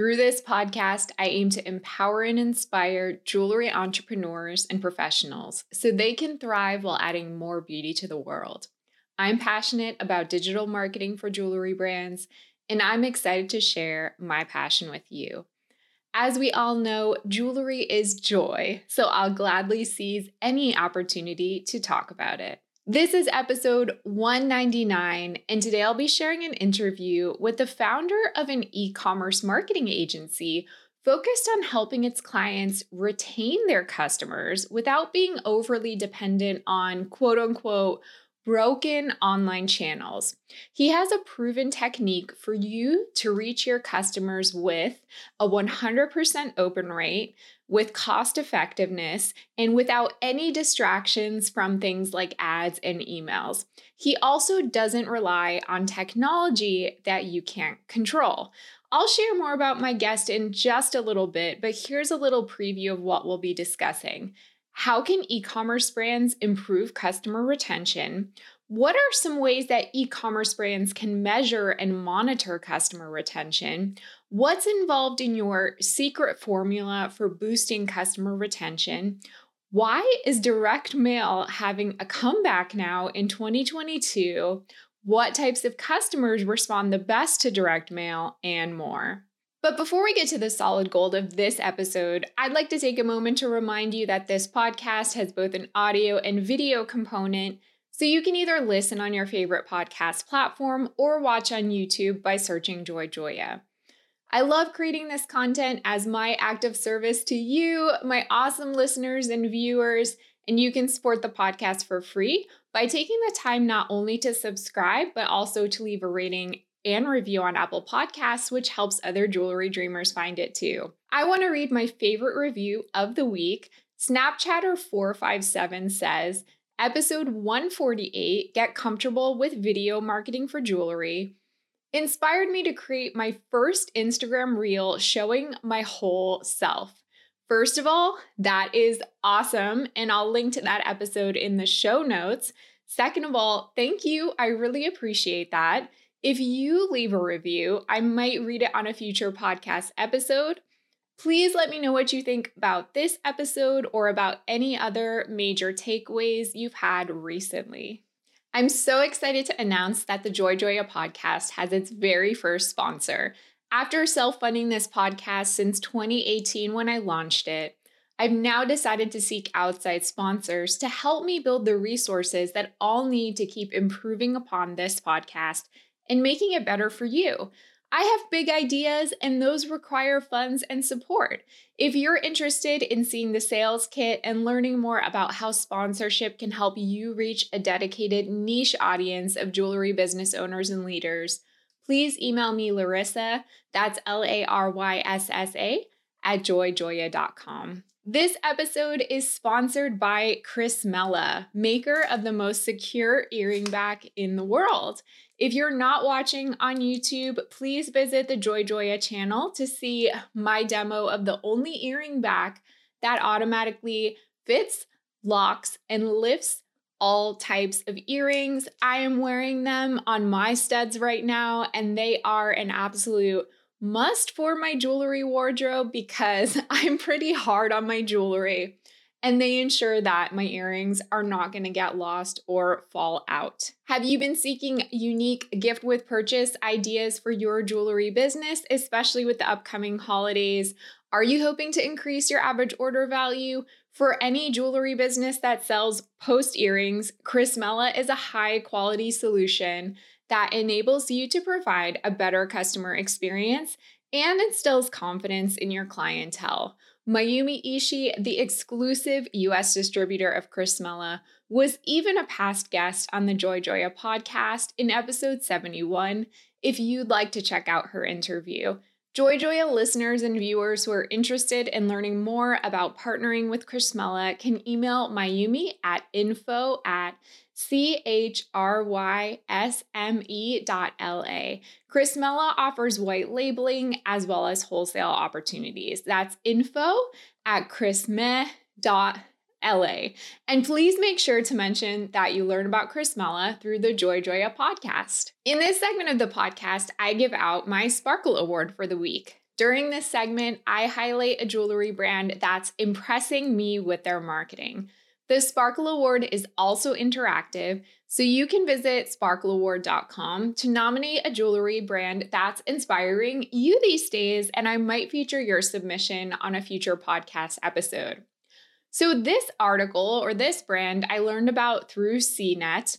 Through this podcast, I aim to empower and inspire jewelry entrepreneurs and professionals so they can thrive while adding more beauty to the world. I'm passionate about digital marketing for jewelry brands, and I'm excited to share my passion with you. As we all know, jewelry is joy, so I'll gladly seize any opportunity to talk about it. This is episode 199, and today I'll be sharing an interview with the founder of an e commerce marketing agency focused on helping its clients retain their customers without being overly dependent on quote unquote broken online channels. He has a proven technique for you to reach your customers with a 100% open rate, with cost effectiveness, and without any distractions from things like ads and emails. He also doesn't rely on technology that you can't control. I'll share more about my guest in just a little bit, but here's a little preview of what we'll be discussing. How can e commerce brands improve customer retention? What are some ways that e commerce brands can measure and monitor customer retention? What's involved in your secret formula for boosting customer retention? Why is direct mail having a comeback now in 2022? What types of customers respond the best to direct mail and more? But before we get to the solid gold of this episode, I'd like to take a moment to remind you that this podcast has both an audio and video component. So you can either listen on your favorite podcast platform or watch on YouTube by searching Joy Joya. I love creating this content as my act of service to you, my awesome listeners and viewers, and you can support the podcast for free by taking the time not only to subscribe, but also to leave a rating and review on Apple Podcasts, which helps other jewelry dreamers find it too. I want to read my favorite review of the week. Snapchatter457 says, Episode 148 Get Comfortable with Video Marketing for Jewelry inspired me to create my first Instagram reel showing my whole self. First of all, that is awesome, and I'll link to that episode in the show notes. Second of all, thank you. I really appreciate that. If you leave a review, I might read it on a future podcast episode. Please let me know what you think about this episode or about any other major takeaways you've had recently. I'm so excited to announce that the Joy Joya podcast has its very first sponsor. After self funding this podcast since 2018 when I launched it, I've now decided to seek outside sponsors to help me build the resources that I'll need to keep improving upon this podcast and making it better for you. I have big ideas, and those require funds and support. If you're interested in seeing the sales kit and learning more about how sponsorship can help you reach a dedicated niche audience of jewelry business owners and leaders, please email me Larysa, that's L A R Y S S A, at joyjoya.com. This episode is sponsored by Chrysmela, maker of the most secure earring back in the world. If you're not watching on YouTube, please visit the Joy Joya channel to see my demo of the only earring back that automatically fits, locks, and lifts all types of earrings. I am wearing them on my studs right now, and they are an absolute must for my jewelry wardrobe because I'm pretty hard on my jewelry and they ensure that my earrings are not going to get lost or fall out. Have you been seeking unique gift with purchase ideas for your jewelry business, especially with the upcoming holidays? Are you hoping to increase your average order value? For any jewelry business that sells post earrings, Chrysmela is a high quality solution that enables you to provide a better customer experience and instills confidence in your clientele. Mayumi Ishii, the exclusive US distributor of Chrysmela, was even a past guest on the Joy Joya podcast in episode 71. If you'd like to check out her interview, JoyJoya listeners and viewers who are interested in learning more about partnering with Chrysmela can email Mayumi at info at C-H-R-Y-S-M-E.la. Chrysmela offers white labeling as well as wholesale opportunities. That's info at chrysme.la. And please make sure to mention that you learn about Chrysmela through the Joy Joya podcast. In this segment of the podcast, I give out my Sparkle Award for the week. During this segment, I highlight a jewelry brand that's impressing me with their marketing. The Sparkle Award is also interactive, so you can visit sparkleaward.com to nominate a jewelry brand that's inspiring you these days, and I might feature your submission on a future podcast episode. So, this article or this brand I learned about through CNET,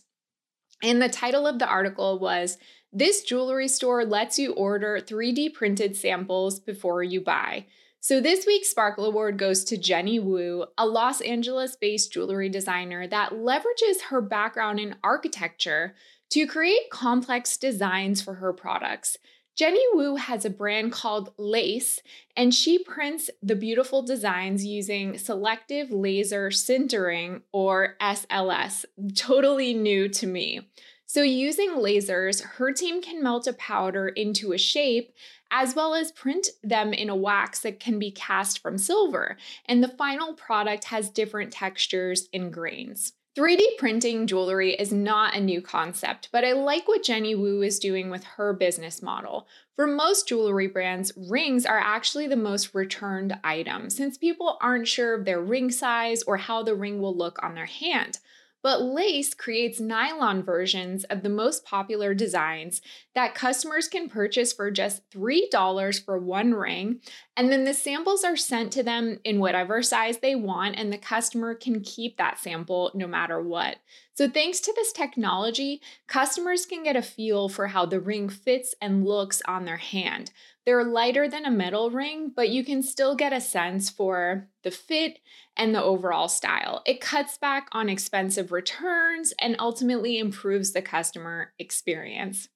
and the title of the article was This Jewelry Store Lets You Order 3D Printed Samples Before You Buy. So this week's Sparkle Award goes to Jenny Wu, a Los Angeles based jewelry designer that leverages her background in architecture to create complex designs for her products. Jenny Wu has a brand called Lace, and she prints the beautiful designs using selective laser sintering or SLS, totally new to me. So, using lasers, her team can melt a powder into a shape as well as print them in a wax that can be cast from silver. And the final product has different textures and grains. 3D printing jewelry is not a new concept, but I like what Jenny Wu is doing with her business model. For most jewelry brands, rings are actually the most returned item since people aren't sure of their ring size or how the ring will look on their hand. But Lace creates nylon versions of the most popular designs that customers can purchase for just $3 for one ring. And then the samples are sent to them in whatever size they want, and the customer can keep that sample no matter what. So, thanks to this technology, customers can get a feel for how the ring fits and looks on their hand. They're lighter than a metal ring, but you can still get a sense for the fit and the overall style. It cuts back on expensive returns and ultimately improves the customer experience.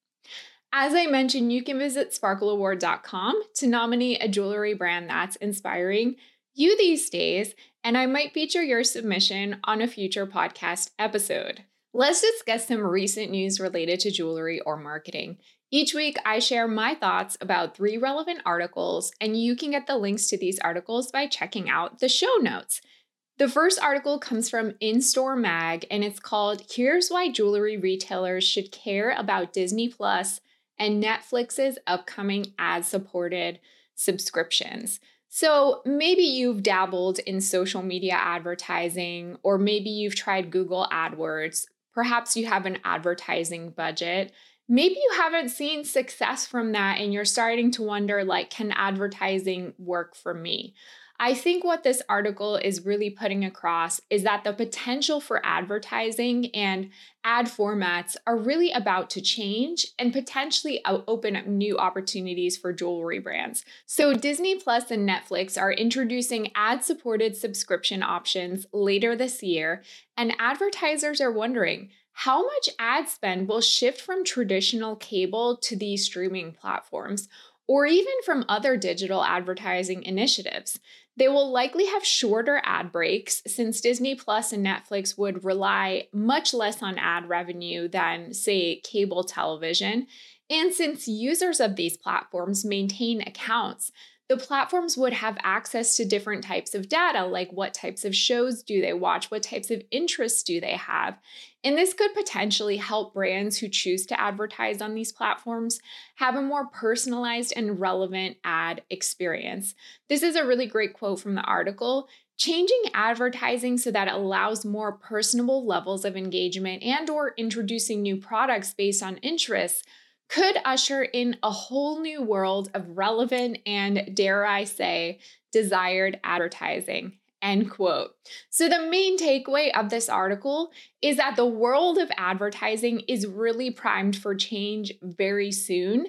As I mentioned, you can visit sparkleaward.com to nominate a jewelry brand that's inspiring you these days, and I might feature your submission on a future podcast episode. Let's discuss some recent news related to jewelry or marketing. Each week, I share my thoughts about three relevant articles, and you can get the links to these articles by checking out the show notes. The first article comes from In Store Mag, and it's called Here's Why Jewelry Retailers Should Care About Disney Plus and Netflix's Upcoming Ad Supported Subscriptions. So maybe you've dabbled in social media advertising, or maybe you've tried Google AdWords. Perhaps you have an advertising budget maybe you haven't seen success from that and you're starting to wonder like can advertising work for me i think what this article is really putting across is that the potential for advertising and ad formats are really about to change and potentially open up new opportunities for jewelry brands so disney plus and netflix are introducing ad supported subscription options later this year and advertisers are wondering how much ad spend will shift from traditional cable to these streaming platforms, or even from other digital advertising initiatives. They will likely have shorter ad breaks since Disney Plus and Netflix would rely much less on ad revenue than, say, cable television. And since users of these platforms maintain accounts, the platforms would have access to different types of data, like what types of shows do they watch, what types of interests do they have. And this could potentially help brands who choose to advertise on these platforms have a more personalized and relevant ad experience. This is a really great quote from the article. Changing advertising so that it allows more personable levels of engagement and or introducing new products based on interests could usher in a whole new world of relevant and, dare I say, desired advertising. End quote. So, the main takeaway of this article is that the world of advertising is really primed for change very soon.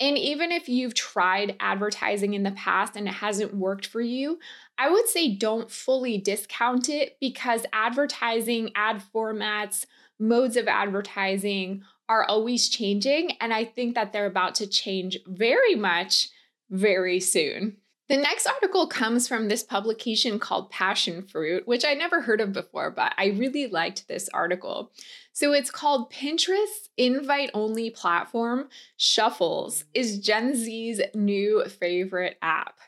And even if you've tried advertising in the past and it hasn't worked for you, I would say don't fully discount it because advertising, ad formats, modes of advertising are always changing. And I think that they're about to change very much very soon. The next article comes from this publication called Passion Fruit, which I never heard of before, but I really liked this article. So it's called Pinterest's invite only platform, Shuffles, is Gen Z's new favorite app.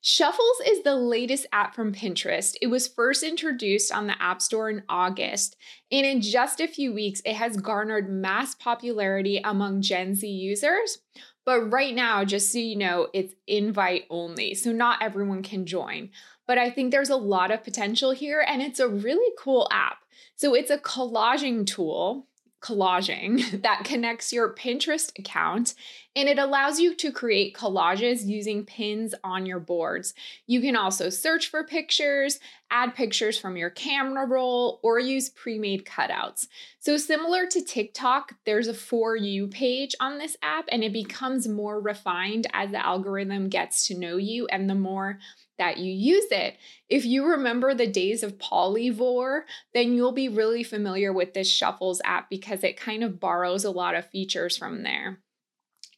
Shuffles is the latest app from Pinterest. It was first introduced on the App Store in August, and in just a few weeks, it has garnered mass popularity among Gen Z users. But right now, just so you know, it's invite only. So not everyone can join. But I think there's a lot of potential here, and it's a really cool app. So it's a collaging tool collaging that connects your Pinterest account and it allows you to create collages using pins on your boards. You can also search for pictures, add pictures from your camera roll, or use pre made cutouts. So, similar to TikTok, there's a For You page on this app and it becomes more refined as the algorithm gets to know you and the more that you use it. If you remember the days of Polyvore, then you'll be really familiar with this Shuffles app because it kind of borrows a lot of features from there.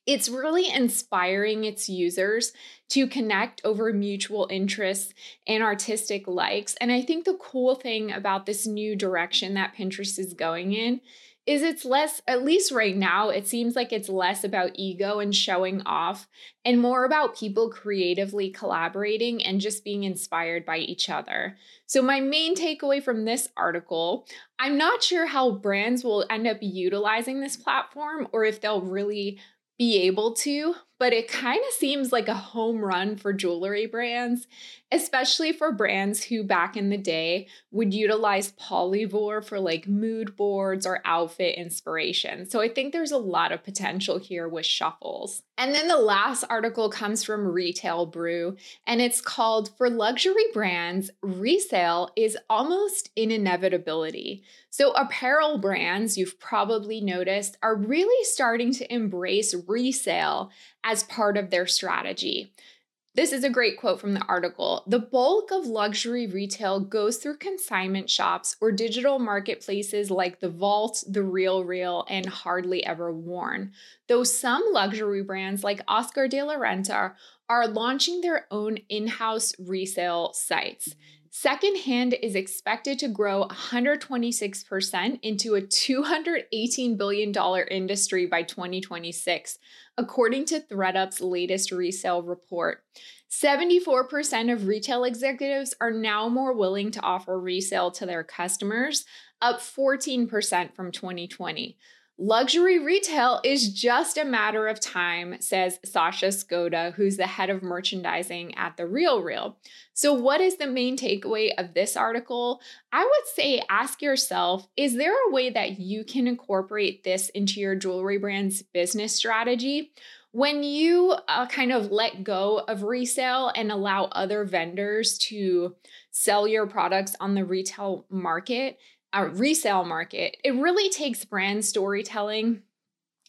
It's really inspiring its users to connect over mutual interests and artistic likes. And I think the cool thing about this new direction that Pinterest is going in is it's less, at least right now, it seems like it's less about ego and showing off and more about people creatively collaborating and just being inspired by each other. So, my main takeaway from this article I'm not sure how brands will end up utilizing this platform or if they'll really be able to, but it kind of seems like a home run for jewelry brands, especially for brands who back in the day would utilize Polyvore for like mood boards or outfit inspiration. So I think there's a lot of potential here with shuffles. And then the last article comes from Retail Brew, and it's called For Luxury Brands, Resale is Almost an Inevitability. So, apparel brands, you've probably noticed, are really starting to embrace resale as part of their strategy. This is a great quote from the article. The bulk of luxury retail goes through consignment shops or digital marketplaces like The Vault, The Real Real, and Hardly Ever Worn. Though some luxury brands like Oscar de la Renta are launching their own in house resale sites. Secondhand is expected to grow 126% into a $218 billion industry by 2026, according to ThredUp's latest resale report. 74% of retail executives are now more willing to offer resale to their customers, up 14% from 2020. Luxury retail is just a matter of time, says Sasha Skoda, who's the head of merchandising at The Real Real. So, what is the main takeaway of this article? I would say ask yourself is there a way that you can incorporate this into your jewelry brand's business strategy? When you uh, kind of let go of resale and allow other vendors to sell your products on the retail market, a resale market, it really takes brand storytelling,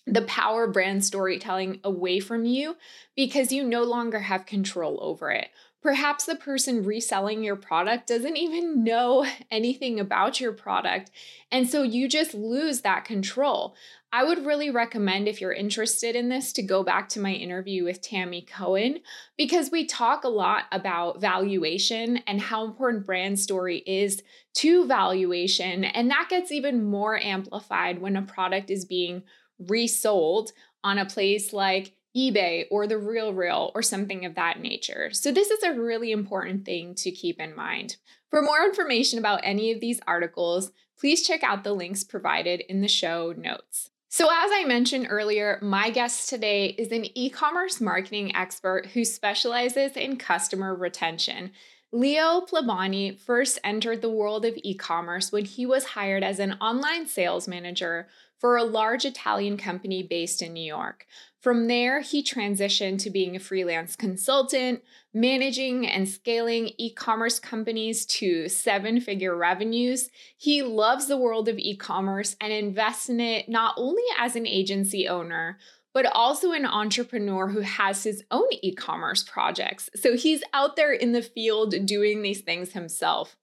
the power brand storytelling away from you because you no longer have control over it. Perhaps the person reselling your product doesn't even know anything about your product. And so you just lose that control. I would really recommend, if you're interested in this, to go back to my interview with Tammy Cohen because we talk a lot about valuation and how important brand story is to valuation. And that gets even more amplified when a product is being resold on a place like eBay or the Real Real or something of that nature. So, this is a really important thing to keep in mind. For more information about any of these articles, please check out the links provided in the show notes. So, as I mentioned earlier, my guest today is an e commerce marketing expert who specializes in customer retention. Leo Plebani first entered the world of e commerce when he was hired as an online sales manager for a large Italian company based in New York. From there, he transitioned to being a freelance consultant, managing and scaling e commerce companies to seven figure revenues. He loves the world of e commerce and invests in it not only as an agency owner, but also an entrepreneur who has his own e commerce projects. So he's out there in the field doing these things himself.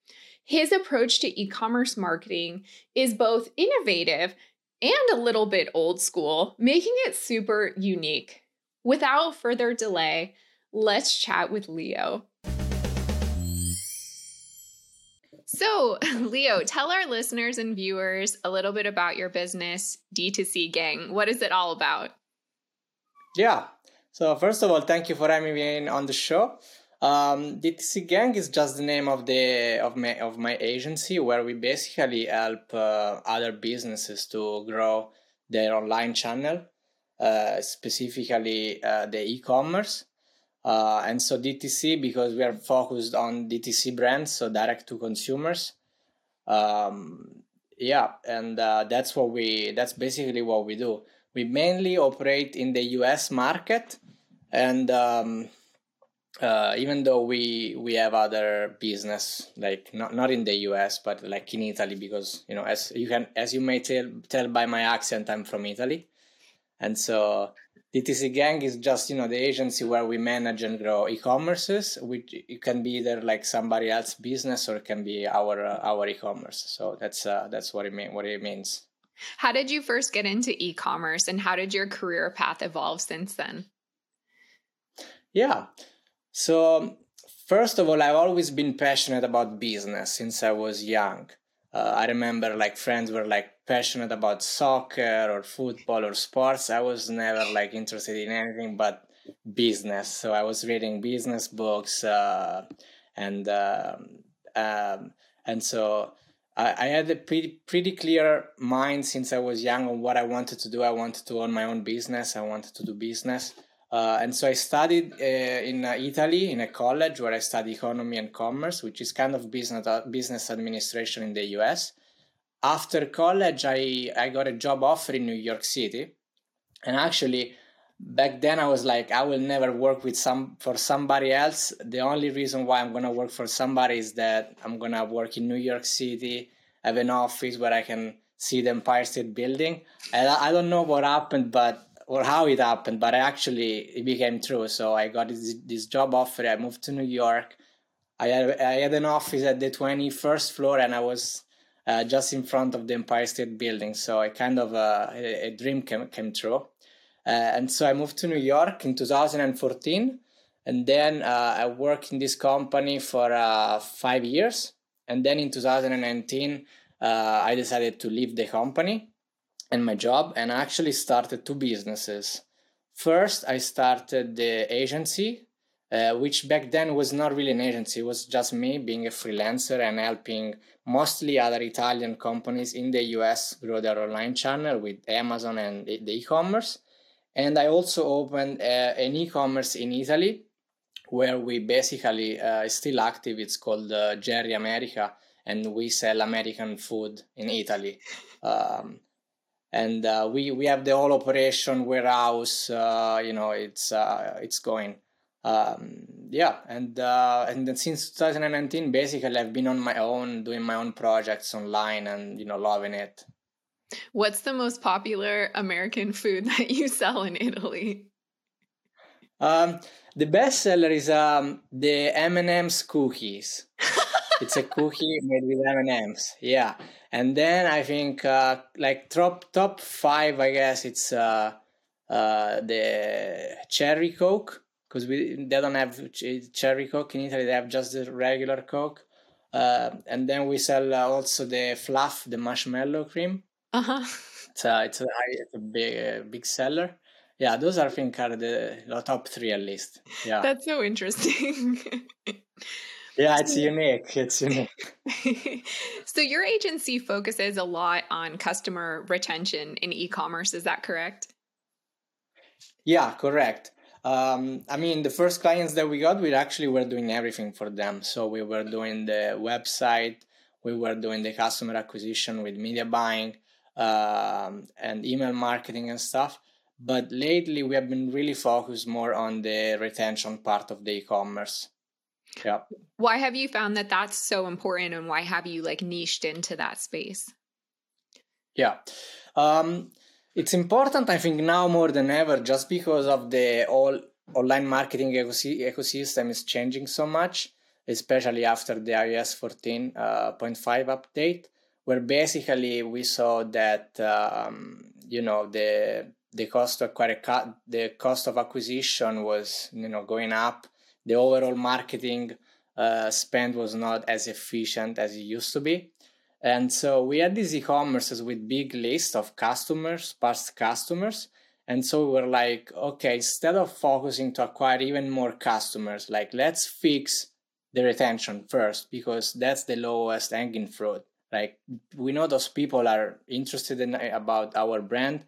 His approach to e commerce marketing is both innovative and a little bit old school, making it super unique. Without further delay, let's chat with Leo. So, Leo, tell our listeners and viewers a little bit about your business, D2C Gang. What is it all about? Yeah. So, first of all, thank you for having me on the show. Um, D2C Gang is just the name of the of my of my agency where we basically help uh, other businesses to grow their online channel, uh, specifically uh, the e-commerce. Uh, and so DTC because we are focused on DTC brands, so direct to consumers. Um, yeah, and uh, that's what we that's basically what we do. We mainly operate in the U.S. market, and um, uh, even though we we have other business like not not in the US but like in Italy because you know as you can as you may tell tell by my accent I'm from Italy and so DTC Gang is just you know the agency where we manage and grow e-commerces which it can be either like somebody else's business or it can be our uh, our e-commerce so that's uh, that's what it mean what it means how did you first get into e-commerce and how did your career path evolve since then yeah so, first of all, I've always been passionate about business since I was young. Uh, I remember like friends were like passionate about soccer or football or sports. I was never like interested in anything but business. So I was reading business books uh, and um, um, and so I, had a pretty pretty clear mind since I was young on what I wanted to do. I wanted to own my own business. I wanted to do business. Uh, and so I studied uh, in uh, Italy in a college where I studied economy and commerce, which is kind of business uh, business administration in the US. After college, I, I got a job offer in New York City. And actually, back then I was like, I will never work with some for somebody else. The only reason why I'm gonna work for somebody is that I'm gonna work in New York City, have an office where I can see the Empire State Building. And I, don't know what happened, but or how it happened, but actually it became true. So I got this, this job offer. I moved to New York. I had, I had an office at the 21st floor and I was uh, just in front of the Empire State Building. So I kind of uh, a, a, dream came, came true. Uh, and so I moved to New York in 2014. And then uh, I worked in this company for uh, five years. And then in 2019, uh, I decided to leave the company and my job and I actually started two businesses. First, I started the agency, uh, which back then was not really an agency. It was just me being a freelancer and helping mostly other Italian companies in the US grow their online channel with Amazon and the e-commerce. And I also opened uh, an e-commerce in Italy where we basically uh, still active. It's called uh, Jerry America and we sell American food in Italy. Um, and uh, we we have the whole operation warehouse. Uh, you know, it's uh, it's going. Um, yeah, and uh, and since 2019, basically, I've been on my own, doing my own projects online, and you know, loving it. What's the most popular American food that you sell in Italy? Um, the best seller is um, the M&M's cookies. it's a cookie made with M&M's. Yeah, and then I think uh, like top top five, I guess it's uh, uh, the cherry coke because we they don't have cherry coke in Italy. They have just the regular coke. Uh, and then we sell uh, also the fluff, the marshmallow cream. Uh huh. It's a, it's a, it's a big big seller. Yeah, those I think are the, the top three at least. Yeah, that's so interesting. Yeah, it's unique. It's unique. so your agency focuses a lot on customer retention in e-commerce, is that correct? Yeah, correct. Um, I mean, the first clients that we got, we actually were doing everything for them. So we were doing the website, we were doing the customer acquisition with media buying um, and email marketing and stuff. But lately, we have been really focused more on the retention part of the e-commerce. Yeah. Why have you found that that's so important and why have you like niched into that space? Yeah. Um, it's important, I think, now more than ever, just because of the all online marketing ecosystem is changing so much, especially after the iOS 14.5 uh, update, where basically we saw that um, you know the the cost of the cost of acquisition was you know going up. The overall marketing uh, spend was not as efficient as it used to be. And so we had these e-commerces with big list of customers, past customers. And so we were like, okay, instead of focusing to acquire even more customers, like let's fix the retention first because that's the lowest hanging fruit. Like we know those people are interested in about our brand,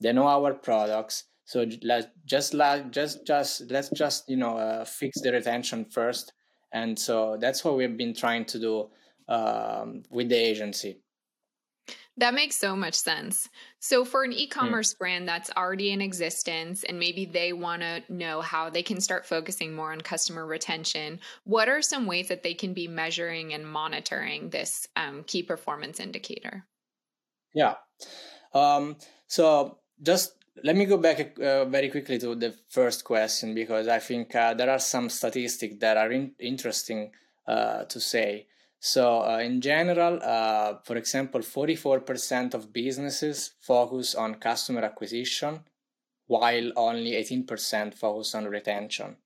they know our products. So let's just like just just let's just you know uh, fix the retention first. And so that's what we've been trying to do um, with the agency. That makes so much sense. So, for an e commerce mm. brand that's already in existence and maybe they want to know how they can start focusing more on customer retention, what are some ways that they can be measuring and monitoring this um, key performance indicator? Yeah. Um, so, just let me go back uh, very quickly to the first question because I think uh, there are some statistics that are in- interesting uh, to say. So, uh, in general, uh, for example, 44% of businesses focus on customer acquisition, while only 18% focus on retention.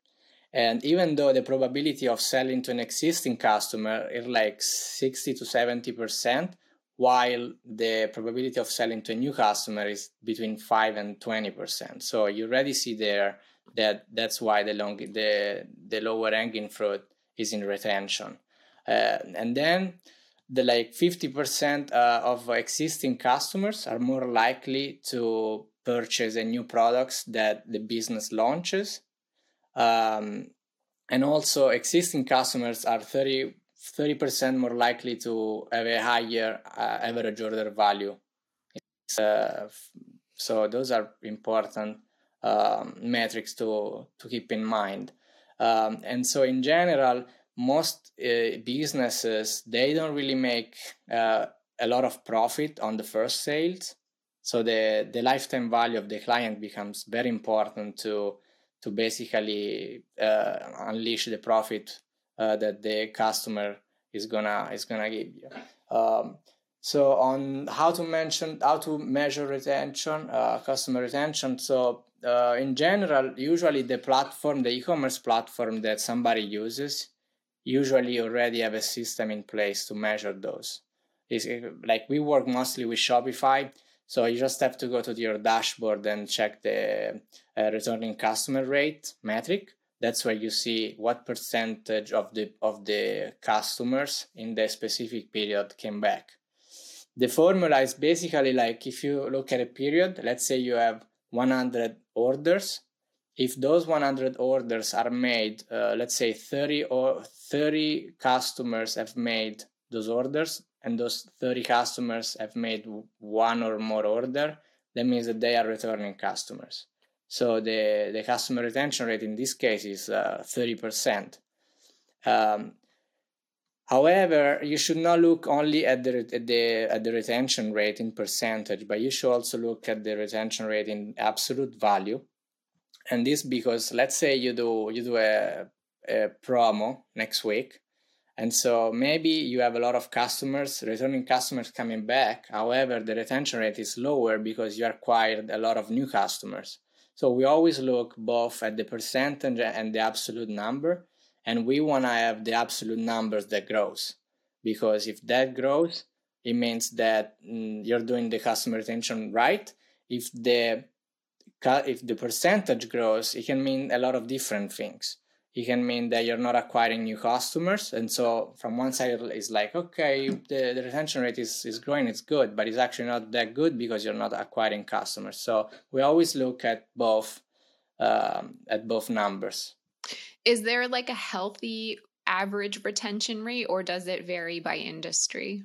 And even though the probability of selling to an existing customer is like 60 to 70%, while the probability of selling to a new customer is between 5 and 20%. So you already see there that that's why the long the the lower hanging fruit is in retention. Uh, and then the like 50% uh, of existing customers are more likely to purchase a new products that the business launches. Um, and also existing customers are 30 30% more likely to have a higher uh, average order value. Uh, so those are important um, metrics to to keep in mind. Um, and so in general, most uh, businesses they don't really make uh, a lot of profit on the first sales. So the the lifetime value of the client becomes very important to to basically uh, unleash the profit uh, that the customer is gonna is gonna give you. Um, so on how to mention how to measure retention uh, customer retention so uh, in general usually the platform the e-commerce platform that somebody uses usually already have a system in place to measure those. It's like we work mostly with Shopify, so you just have to go to your dashboard and check the uh, returning customer rate metric. That's where you see what percentage of the of the customers in the specific period came back. The formula is basically like if you look at a period, let's say you have 100 orders if those 100 orders are made uh, let's say 30 or 30 customers have made those orders and those 30 customers have made one or more order that means that they are returning customers. So the, the customer retention rate in this case is uh, 30% um, However, you should not look only at the, at the at the retention rate in percentage, but you should also look at the retention rate in absolute value and this because let's say you do you do a, a promo next week and so maybe you have a lot of customers returning customers coming back. However the retention rate is lower because you acquired a lot of new customers. So we always look both at the percentage and the absolute number and we want to have the absolute numbers that grows because if that grows it means that mm, you're doing the customer retention right. If the if the percentage grows, it can mean a lot of different things. It can mean that you're not acquiring new customers. And so from one side, it's like, okay, the, the retention rate is, is growing, it's good, but it's actually not that good because you're not acquiring customers. So we always look at both um, at both numbers. Is there like a healthy average retention rate or does it vary by industry?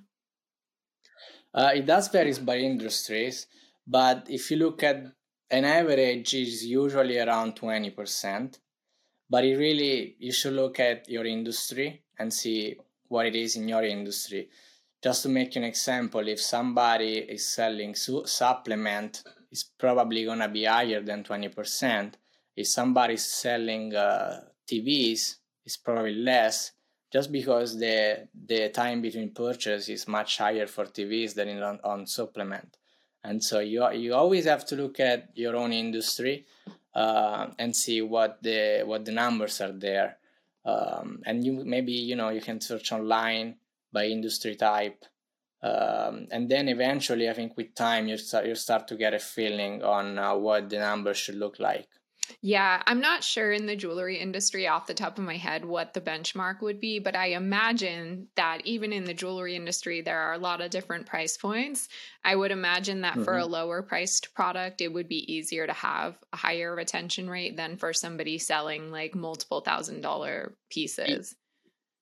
Uh, it does vary by industries, but if you look at an average is usually around 20%, but it really, you should look at your industry and see what it is in your industry. Just to make an example, if somebody is selling su- supplement, it's probably to be higher than 20%. If somebody is selling uh, TVs, it's probably less just because the the time between purchase is much higher for TVs than on, on supplement. And so you you always have to look at your own industry uh, and see what the what the numbers are there. Um, and you maybe you know you can search online by industry type. Um, and then eventually i think with time you start you start to get a feeling on uh, what the numbers should look like yeah, I'm not sure in the jewelry industry off the top of my head what the benchmark would be, but I imagine that even in the jewelry industry, there are a lot of different price points. I would imagine that mm-hmm. for a mm-hmm. lower priced product, it would be easier to have a higher retention rate than for somebody selling like multiple thousand dollar pieces.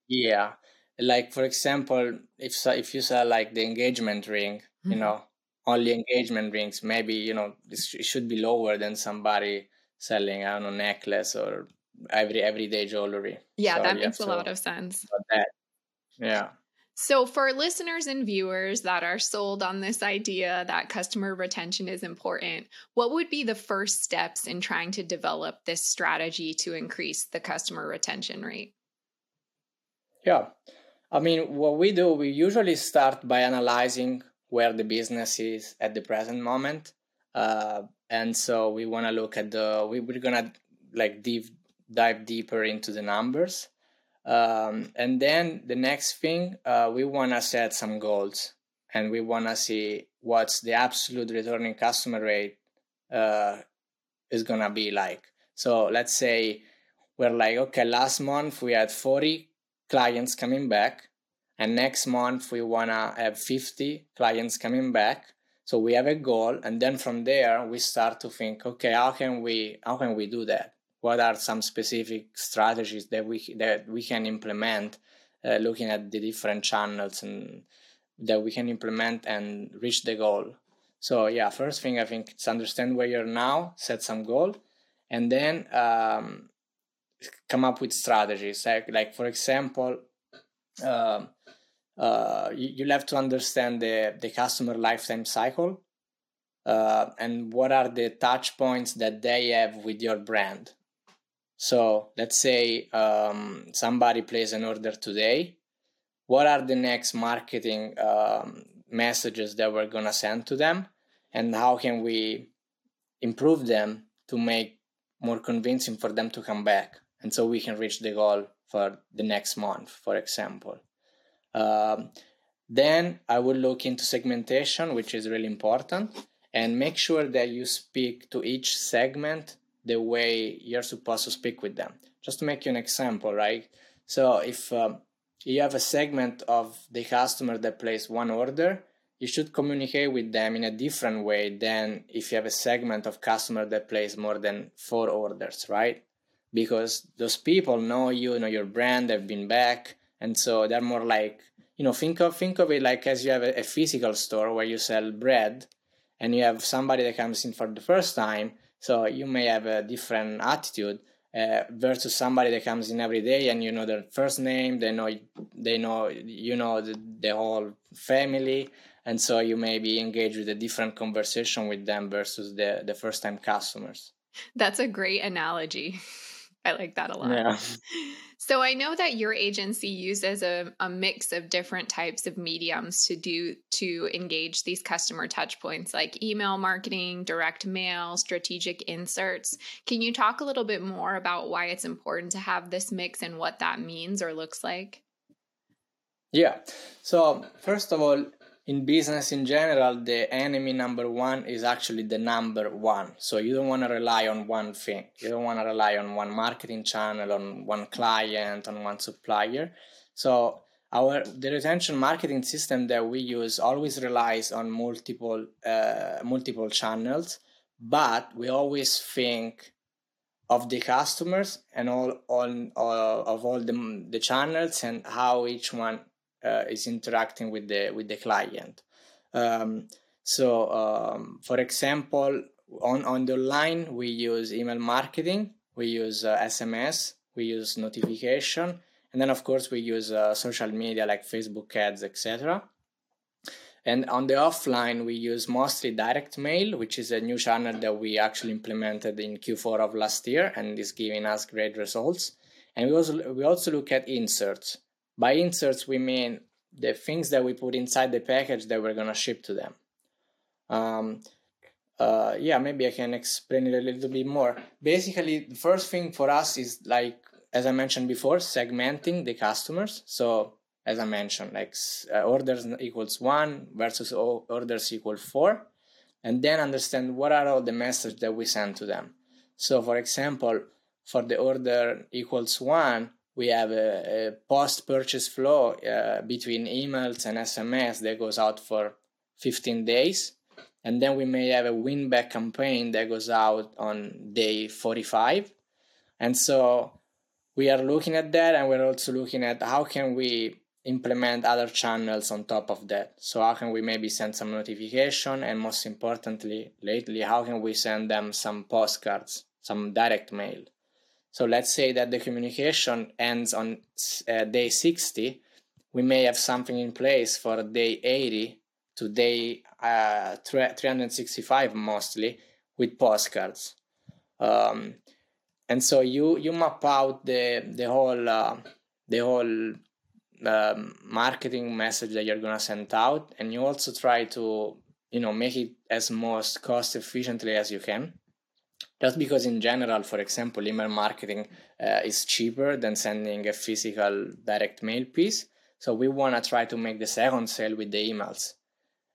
Yeah. Like, for example, if, if you sell like the engagement ring, mm-hmm. you know, only engagement rings, maybe, you know, it should be lower than somebody selling I don't know necklace or every everyday jewelry. Yeah, so that makes a lot of sense. Yeah. So, for listeners and viewers that are sold on this idea that customer retention is important, what would be the first steps in trying to develop this strategy to increase the customer retention rate? Yeah. I mean, what we do, we usually start by analyzing where the business is at the present moment. Uh, and so we want to look at the we, we're gonna like deep dive deeper into the numbers. Um, and then the next thing uh, we want to set some goals and we want to see what's the absolute returning customer rate uh, is gonna be like. So let's say we're like okay last month we had 40 clients coming back and next month we want to have 50 clients coming back so we have a goal, and then from there we start to think, okay, how can we how can we do that? What are some specific strategies that we that we can implement, uh, looking at the different channels and that we can implement and reach the goal. So yeah, first thing I think is understand where you're now, set some goal, and then um, come up with strategies. Like, like for example, uh, uh, you, you'll have to understand the, the customer lifetime cycle uh, and what are the touch points that they have with your brand. So let's say um, somebody places an order today. What are the next marketing um, messages that we're going to send to them? And how can we improve them to make more convincing for them to come back? And so we can reach the goal for the next month, for example. Um, then I would look into segmentation, which is really important, and make sure that you speak to each segment the way you're supposed to speak with them. Just to make you an example, right? So if um, you have a segment of the customer that places one order, you should communicate with them in a different way than if you have a segment of customer that places more than four orders, right? Because those people know you, know your brand, they've been back, and so they're more like you know think of think of it like as you have a, a physical store where you sell bread and you have somebody that comes in for the first time. So you may have a different attitude uh, versus somebody that comes in every day and you know their first name they know they know you know the, the whole family. And so you may be engaged with a different conversation with them versus the the first time customers. That's a great analogy i like that a lot yeah So I know that your agency uses a, a mix of different types of mediums to do to engage these customer touch points like email marketing, direct mail, strategic inserts. Can you talk a little bit more about why it's important to have this mix and what that means or looks like? Yeah. So um, first of all, in business in general, the enemy number one is actually the number one. So you don't want to rely on one thing. You don't want to rely on one marketing channel, on one client, on one supplier. So our the retention marketing system that we use always relies on multiple uh, multiple channels, but we always think of the customers and all on of all the, the channels and how each one is interacting with the with the client. Um, so, um, for example, on on the line we use email marketing, we use uh, SMS, we use notification, and then of course we use uh, social media like Facebook ads, etc. And on the offline, we use mostly direct mail, which is a new channel that we actually implemented in Q4 of last year and is giving us great results. And we also we also look at inserts. By inserts, we mean the things that we put inside the package that we're going to ship to them. Um, uh, yeah, maybe I can explain it a little bit more. Basically, the first thing for us is like, as I mentioned before, segmenting the customers. So, as I mentioned, like uh, orders equals one versus orders equal four, and then understand what are all the messages that we send to them. So, for example, for the order equals one, we have a, a post purchase flow uh, between emails and SMS that goes out for 15 days. And then we may have a win back campaign that goes out on day 45 and so we are looking at that and we're also looking at how can we implement other channels on top of that. So how can we maybe send some notification and most importantly lately how can we send them some postcards some direct mail so let's say that the communication ends on uh, day 60 we may have something in place for day 80 to day uh, 365 mostly with postcards. Um, and so you you map out the the whole uh, the whole um, marketing message that you're gonna send out, and you also try to you know make it as most cost efficiently as you can. Just because in general, for example, email marketing uh, is cheaper than sending a physical direct mail piece. So we want to try to make the second sale with the emails.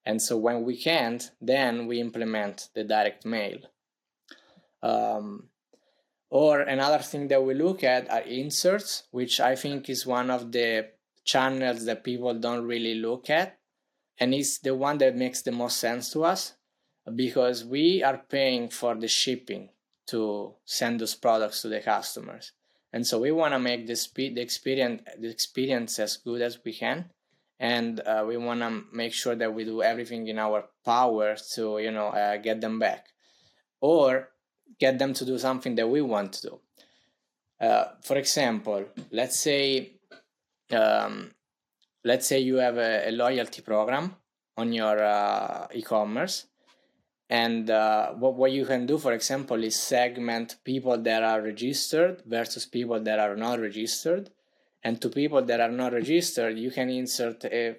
And so when we can't, then we implement the direct mail. Um, or another thing that we look at are inserts, which I think is one of the channels that people don't really look at. And it's the one that makes the most sense to us because we are paying for the shipping to send those products to the customers. And so we want to make the speed the experience the experience as good as we can. And uh, we want to make sure that we do everything in our power to you know uh, get them back or get them to do something that we want to do. Uh, for example let's say um, let's say you have a, a, loyalty program on your uh, e-commerce and uh, what, what you can do for example is segment people that are registered versus people that are not registered and to people that are not registered, you can insert a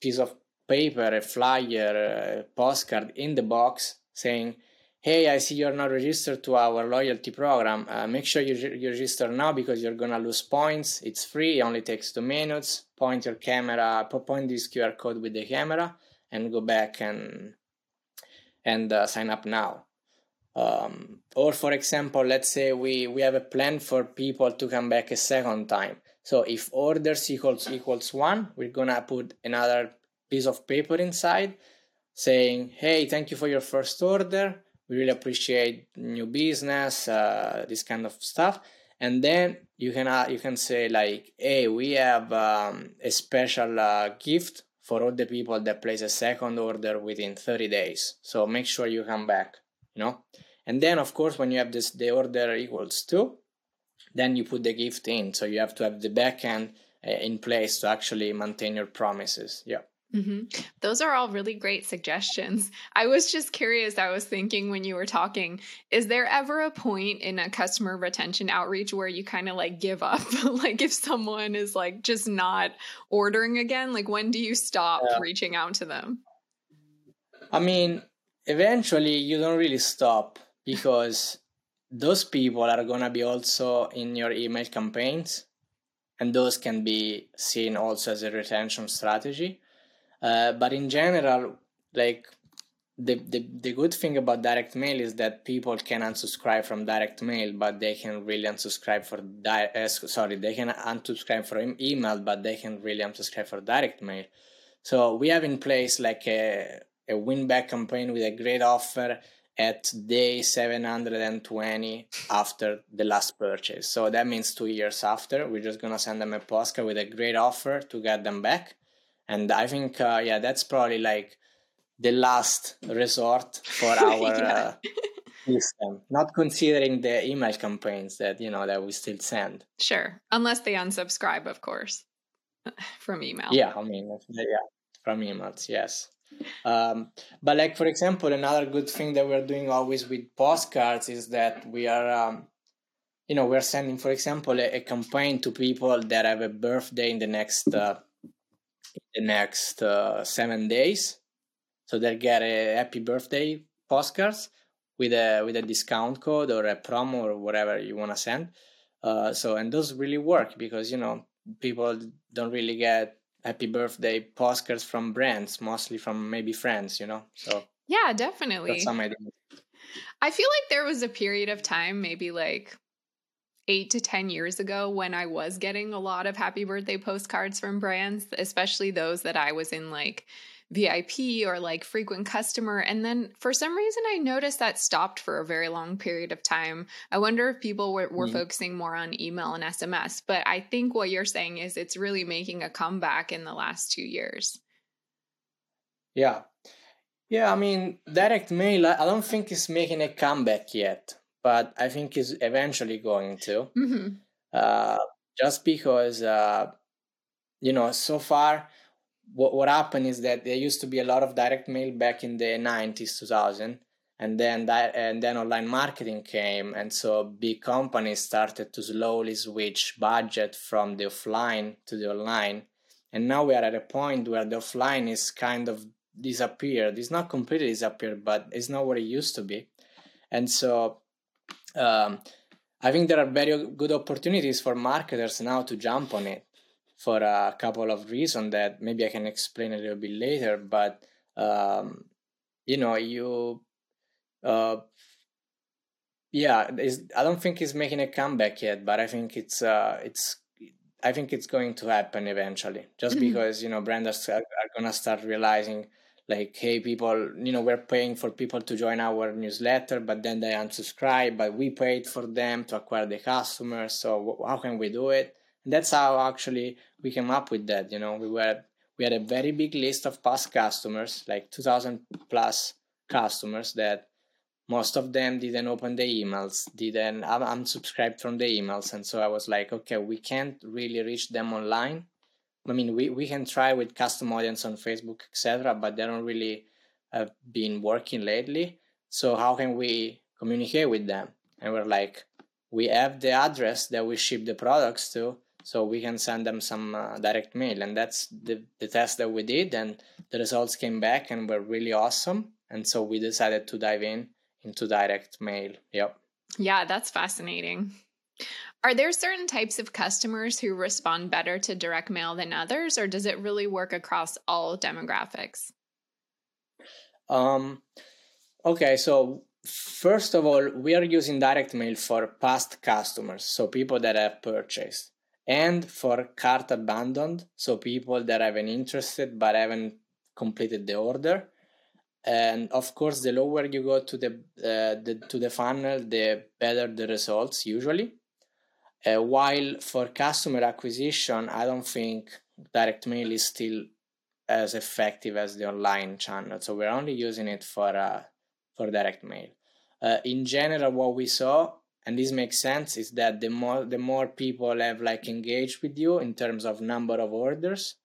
piece of paper, a flyer, a postcard in the box saying, Hey, I see you're not registered to our loyalty program. Uh, make sure you, you register now because you're gonna lose points. It's free, it only takes two minutes. Point your camera, point this QR code with the camera, and go back and and uh, sign up now. Um, or for example, let's say we we have a plan for people to come back a second time so if orders equals equals one, we're gonna put another piece of paper inside saying, hey, thank you for your first order. We really appreciate new business, uh, this kind of stuff. And then you can uh, you can say like, hey, we have um, a special uh, gift for all the people that place a second order within 30 days. So make sure you come back, you know. And then of course when you have this the order equals two, then you put the gift in. So you have to have the backend uh, in place to actually maintain your promises. Yeah. Mm-hmm. Those are all really great suggestions. I was just curious. I was thinking when you were talking, is there ever a point in a customer retention outreach where you kind of like give up? like if someone is like just not ordering again, like when do you stop yeah. reaching out to them? I mean, eventually you don't really stop because those people are going to be also in your email campaigns and those can be seen also as a retention strategy uh, but in general like the, the the good thing about direct mail is that people can unsubscribe from direct mail but they can really unsubscribe for di- uh, sorry they can unsubscribe from email but they can really unsubscribe for direct mail so we have in place like a a win back campaign with a great offer at day 720 after the last purchase. So that means two years after, we're just gonna send them a postcard with a great offer to get them back. And I think, uh, yeah, that's probably like the last resort for our yeah. uh, system, not considering the email campaigns that you know that we still send. Sure, unless they unsubscribe, of course, from email. Yeah, I mean, yeah, from emails, yes. Um, but like for example, another good thing that we're doing always with postcards is that we are, um, you know, we're sending, for example, a, a, campaign to people that have a birthday in the next uh, the next uh, seven days, so they get a happy birthday postcards with a with a discount code or a promo or whatever you want to send. Uh, so and those really work because you know people don't really get happy birthday postcards from brands, mostly from maybe friends, you know. So yeah, definitely. That's some ideas. I feel like there was a period of time, maybe like eight to 10 years ago, when I was getting a lot of happy birthday postcards from brands, especially those that I was in like VIP or like frequent customer. And then for some reason, I noticed that stopped for a very long period of time. I wonder if people were, were mm. focusing more on email and SMS. But I think what you're saying is it's really making a comeback in the last two years. Yeah. Yeah, I mean, direct mail, I don't think it's making a comeback yet, but I think it's eventually going to. Mm-hmm. Uh, just because, uh, you know, so far, what, what happened is that there used to be a lot of direct mail back in the 90s 2000 and then that and then online marketing came and so big companies started to slowly switch budget from the offline to the online and now we are at a point where the offline is kind of disappeared it's not completely disappeared but it's not what it used to be and so um, i think there are very good opportunities for marketers now to jump on it for a couple of reasons that maybe I can explain a little bit later. But um, you know, you, uh, yeah, I don't think it's making a comeback yet, but I think it's uh, it's I think it's going to happen eventually. Just mm-hmm. because you know brands are, are gonna start realizing like hey people you know we're paying for people to join our newsletter but then they unsubscribe but we paid for them to acquire the customers so how can we do it and that's how actually we came up with that. You know, we were we had a very big list of past customers, like 2,000 plus customers that most of them didn't open the emails, didn't unsubscribe from the emails, and so I was like, okay, we can't really reach them online. I mean, we, we can try with custom audience on Facebook, etc., but they don't really have been working lately. So how can we communicate with them? And we're like, we have the address that we ship the products to so we can send them some uh, direct mail and that's the, the test that we did and the results came back and were really awesome and so we decided to dive in into direct mail yep yeah that's fascinating are there certain types of customers who respond better to direct mail than others or does it really work across all demographics um okay so first of all we are using direct mail for past customers so people that have purchased and for cart abandoned, so people that haven't interested but haven't completed the order. And of course, the lower you go to the, uh, the to the funnel, the better the results usually. Uh, while for customer acquisition, I don't think direct mail is still as effective as the online channel. So we're only using it for uh, for direct mail. Uh, in general, what we saw and this makes sense is that the more the more people have like engaged with you in terms of number of orders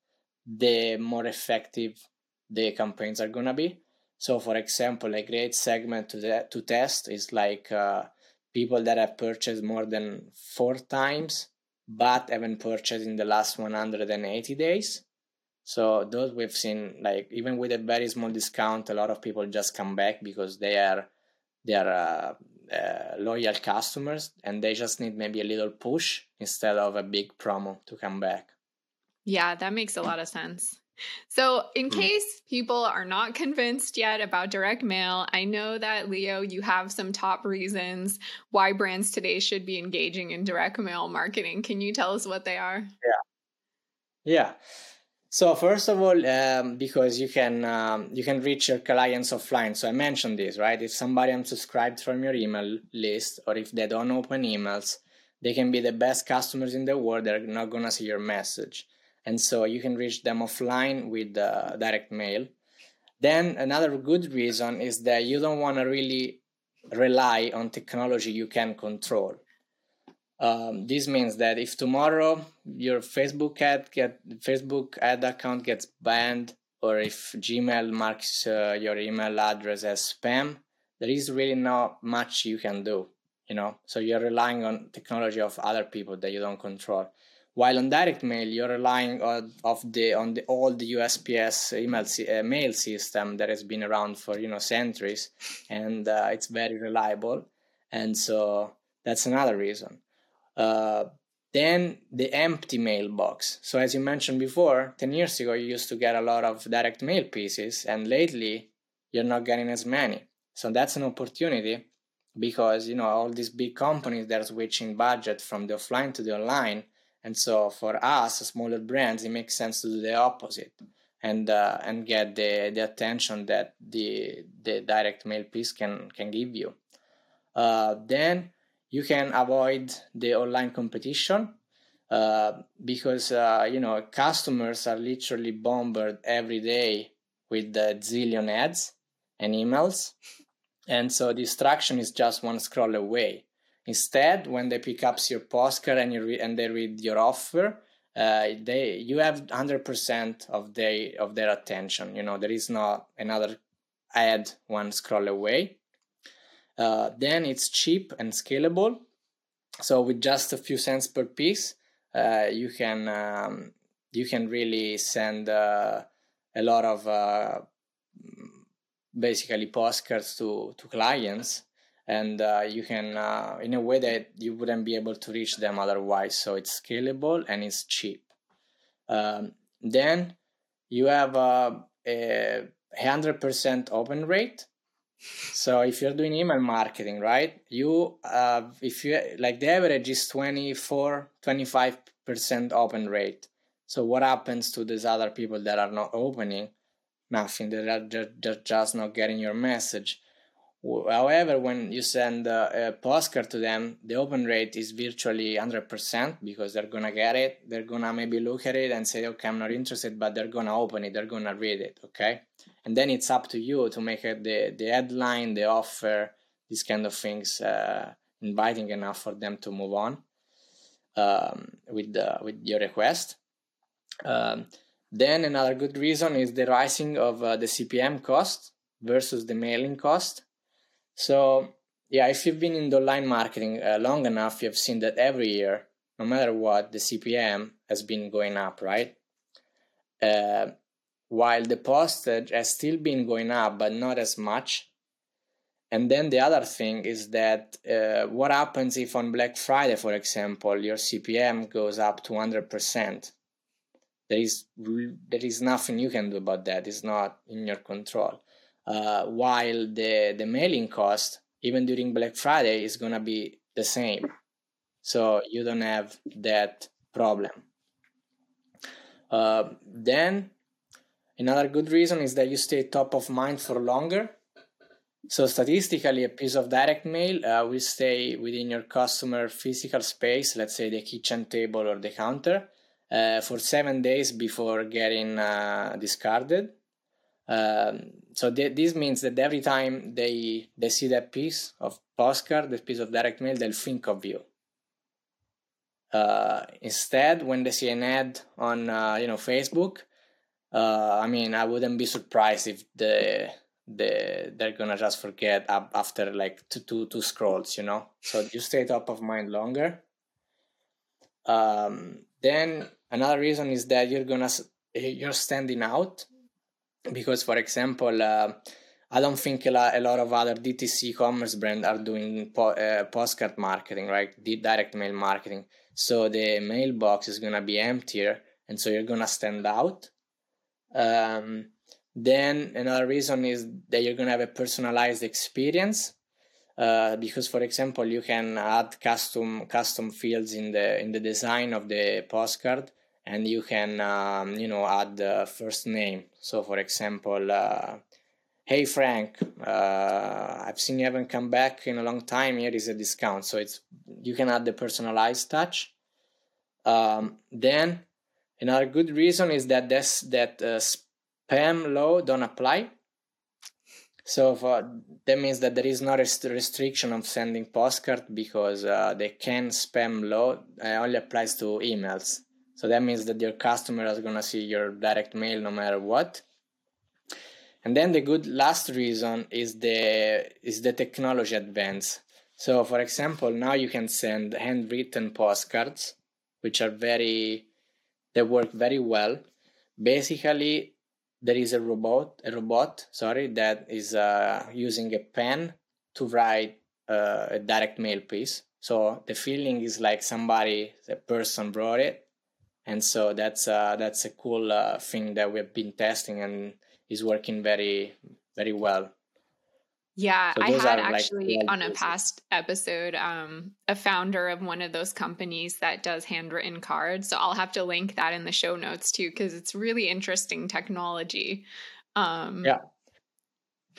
the more effective the campaigns are gonna be so for example a great segment to, the, to test is like uh, people that have purchased more than four times but haven't purchased in the last 180 days so those we've seen like even with a very small discount a lot of people just come back because they are they are uh, uh, loyal customers and they just need maybe a little push instead of a big promo to come back. Yeah, that makes a lot of sense. So, in hmm. case people are not convinced yet about direct mail, I know that Leo, you have some top reasons why brands today should be engaging in direct mail marketing. Can you tell us what they are? Yeah. Yeah. So first of all, um, because you can um, you can reach your clients offline. So I mentioned this, right? If somebody unsubscribed from your email list, or if they don't open emails, they can be the best customers in the world. They're not gonna see your message, and so you can reach them offline with uh, direct mail. Then another good reason is that you don't want to really rely on technology you can control. Um, this means that if tomorrow your Facebook ad get Facebook ad account gets banned, or if Gmail marks uh, your email address as spam, there is really not much you can do. You know, so you're relying on technology of other people that you don't control. While on direct mail you're relying on of the on the old USPS email uh, mail system that has been around for you know centuries, and uh, it's very reliable, and so that's another reason. Uh, then the empty mailbox. So as you mentioned before, ten years ago you used to get a lot of direct mail pieces, and lately you're not getting as many. So that's an opportunity because you know all these big companies they're switching budget from the offline to the online and so for us, smaller brands, it makes sense to do the opposite and uh, and get the, the attention that the the direct mail piece can can give you. Uh, then you can avoid the online competition uh, because uh, you know customers are literally bombarded every day with the zillion ads and emails, and so distraction is just one scroll away. Instead, when they pick up your postcard and you re- and they read your offer, uh, they you have hundred percent of they of their attention. You know there is not another ad one scroll away. Uh, then it's cheap and scalable. So with just a few cents per piece, uh, you can um, you can really send uh, a lot of uh, basically postcards to to clients and uh, you can uh, in a way that you wouldn't be able to reach them otherwise. So it's scalable and it's cheap. Um, then you have uh, a 100% open rate. So if you're doing email marketing right you uh, if you like the average is 24 25% open rate. So what happens to these other people that are not opening? Nothing. They're, they're just not getting your message However, when you send a, postcard to them, the open rate is virtually 100% because they're gonna get it. They're gonna maybe look at it and say, okay, I'm not interested, but they're gonna open it, they're gonna read it, okay? And then it's up to you to make it the, the headline, the offer, these kind of things uh, inviting enough for them to move on um, with, the, with your request. Um, then another good reason is the rising of uh, the CPM cost versus the mailing cost. So, yeah, if you've been in the online marketing uh, long enough, you've seen that every year, no matter what, the CPM has been going up, right? Uh, while the postage has still been going up, but not as much. And then the other thing is that uh, what happens if on Black Friday, for example, your CPM goes up to 100%? There is there is nothing you can do about that. It's not in your control uh, while the the mailing cost even during Black Friday is gonna be the same. So you don't have that problem. Uh, then another good reason is that you stay top of mind for longer. So statistically, a piece of direct mail uh, will stay within your customer physical space, let's say the kitchen table or the counter, uh, for seven days before getting uh, discarded. Um, so th- this means that every time they they see that piece of postcard, that piece of direct mail, they'll think of you. Uh, instead, when they see an ad on uh, you know Facebook, uh, I mean, I wouldn't be surprised if the the they're gonna just forget after like two two two scrolls, you know. So you stay top of mind longer. Um, then another reason is that you're gonna you're standing out because for example uh, i don't think a lot, of other dtc commerce brands are doing po- uh, postcard marketing right? The direct mail marketing. So the mailbox is going to be emptier and so you're going to stand out. Um, then another reason is that you're going to have a personalized experience uh, because for example you can add custom custom fields in the in the design of the postcard and you can um, you know add the first name so for example uh, hey frank uh, i've seen you haven't come back in a long time. Here is a discount. So it's you can add the personalized touch. Um, then another good reason is that this that uh, spam law don't apply. So for, that means that there is no rest- restriction of sending postcard because uh, the CAN spam law. Uh, only applies to emails so that means that your customer is going to see your direct mail no matter what. And then the good last reason is the is the technology advance. So for example, now you can send handwritten postcards which are very they work very well. Basically, there is a robot a robot sorry that is uh, using a pen to write uh, a direct mail piece. So the feeling is like somebody, a person wrote it, and so that's uh, that's a cool uh, thing that we've been testing and is working very very well. Yeah, so I had actually like on a past episode um, a founder of one of those companies that does handwritten cards. So I'll have to link that in the show notes too because it's really interesting technology. Um, yeah,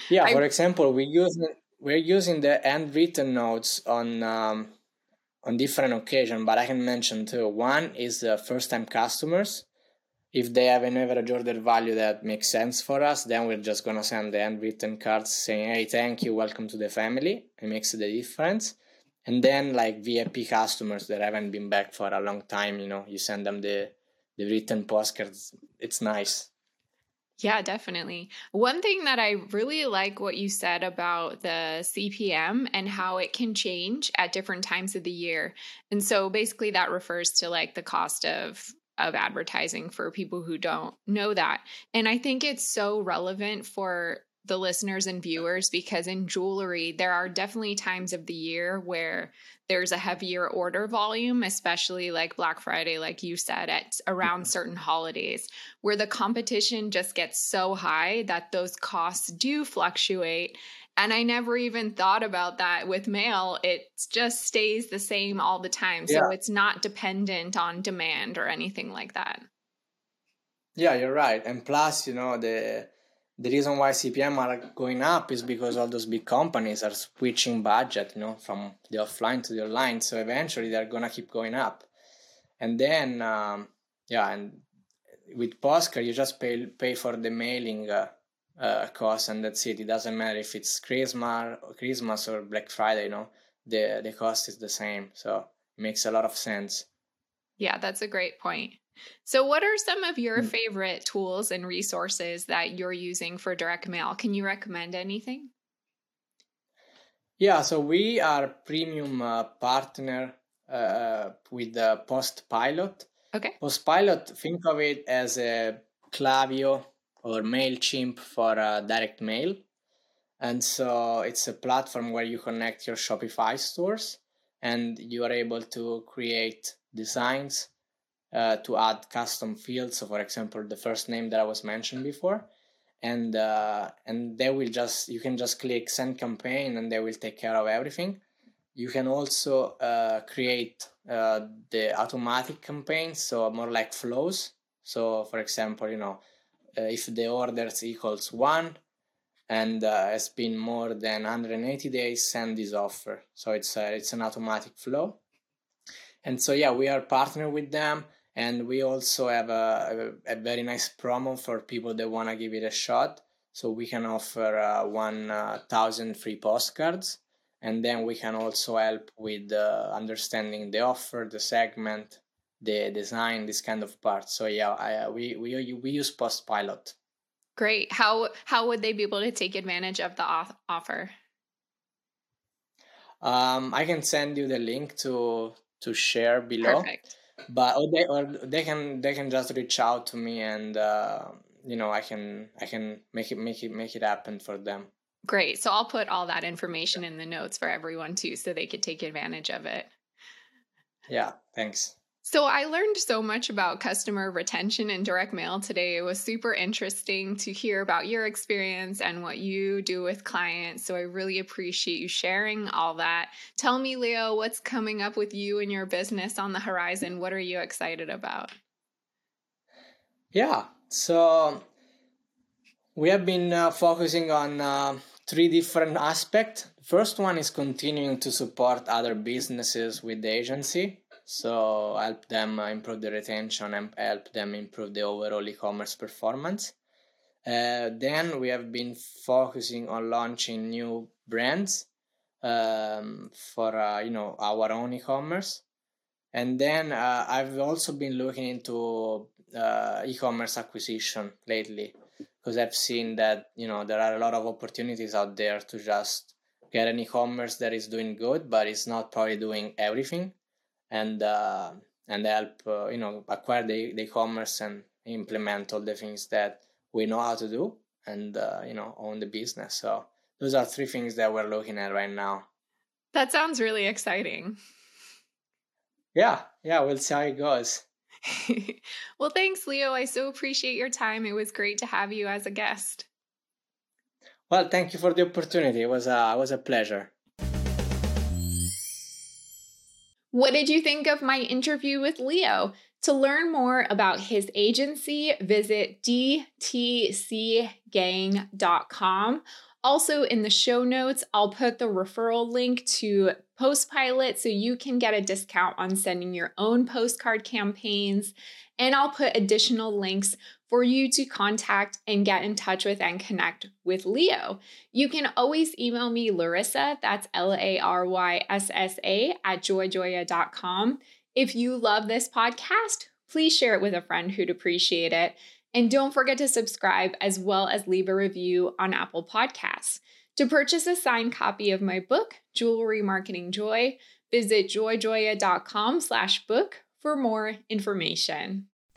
yeah. I, for example, we use we're using the handwritten notes on um, on different occasions, but I can mention two. One is the first time customers. If they have an average order value that makes sense for us, then we're just gonna send the handwritten cards saying, "Hey, thank you, welcome to the family." It makes the difference. And then like VIP customers that haven't been back for a long time, you know, you send them the the written postcards. It's nice. Yeah, definitely. One thing that I really like what you said about the CPM and how it can change at different times of the year. And so basically that refers to like the cost of of advertising for people who don't know that. And I think it's so relevant for the listeners and viewers because in jewelry there are definitely times of the year where there's a heavier order volume, especially like Black Friday, like you said, at around certain holidays, where the competition just gets so high that those costs do fluctuate. And I never even thought about that with mail. It just stays the same all the time. So yeah. it's not dependent on demand or anything like that. Yeah, you're right. And plus, you know, the the reason why CPM are going up is because all those big companies are switching budget, you know, from the offline to the online. So eventually they're gonna keep going up, and then um, yeah, and with Postcard you just pay pay for the mailing uh, uh, cost, and that's it. It doesn't matter if it's Christmas, Christmas or Black Friday. You know, the the cost is the same, so it makes a lot of sense. Yeah, that's a great point. So, what are some of your mm. favorite tools and resources that you're using for direct mail? Can you recommend anything? Yeah, so we are premium uh, partner uh, with the Postpilot. Okay. Postpilot, think of it as a Klaviyo or MailChimp for uh, direct mail. And so it's a platform where you connect your Shopify stores and you are able to create designs uh, to add custom fields. So, for example, the first name that I was mentioned before, and uh, and they will just you can just click send campaign, and they will take care of everything. You can also uh, create uh, the automatic campaigns, so more like flows. So, for example, you know, uh, if the orders equals one and uh, has been more than 180 days, send this offer. So it's it's an automatic flow. And so yeah, we are partnered with them and we also have a, a, a very nice promo for people that want to give it a shot. So we can offer uh, 1000 free postcards. And then we can also help with uh, understanding the offer the segment the design this kind of part. So yeah I, uh, we, we we use Postpilot. Great. How how would they be able to take advantage of the offer? Um, i can send you the link to to share below. Perfect but or they or they can they can just reach out to me and uh, you know I can I can make it make it make it happen for them. Great. So I'll put all that information in the notes for everyone too, so they could take advantage of it. Yeah. Thanks. So I learned so much about customer retention and direct mail today. It was super interesting to hear about your experience and what you do with clients. So I really appreciate you sharing all that. Tell me, Leo, what's coming up with you and your business on the horizon? What are you excited about? Yeah. So we have been uh, focusing on uh, three different aspects. First one is continuing to support other businesses with the agency so help them improve the retention and help them improve the overall e-commerce performance. Uh, then we have been focusing on launching new brands um, for uh, you know our own e-commerce. And then uh, i've also been looking into uh, e-commerce acquisition lately because i've seen that you know there are a lot of opportunities out there to just get an e-commerce that is doing good but it's not probably doing everything and uh, and help uh, you know acquire the, the e-commerce and implement all the things that we know how to do and uh, you know own the business. So those are three things that we're looking at right now. That sounds really exciting. Yeah yeah we'll see how it goes. Well thanks leo. I so appreciate your time. It was great to have you as a guest. Well thank you for the opportunity. It was a, it was a pleasure what did you think of my interview with leo to learn more about his agency, visit dtcgang.com. Also, in the show notes, I'll put the referral link to Postpilot so you can get a discount on sending your own postcard campaigns. And I'll put additional links for you to contact and get in touch with and connect with Leo. You can always email me Larysa, that's L A R Y S S A, at joyjoya.com. If you love this podcast, please share it with a friend who'd appreciate it. And don't forget to subscribe as well as leave a review on Apple Podcasts. To purchase a signed copy of my book, Jewelry Marketing Joy, visit joyjoya.com slash book for more information.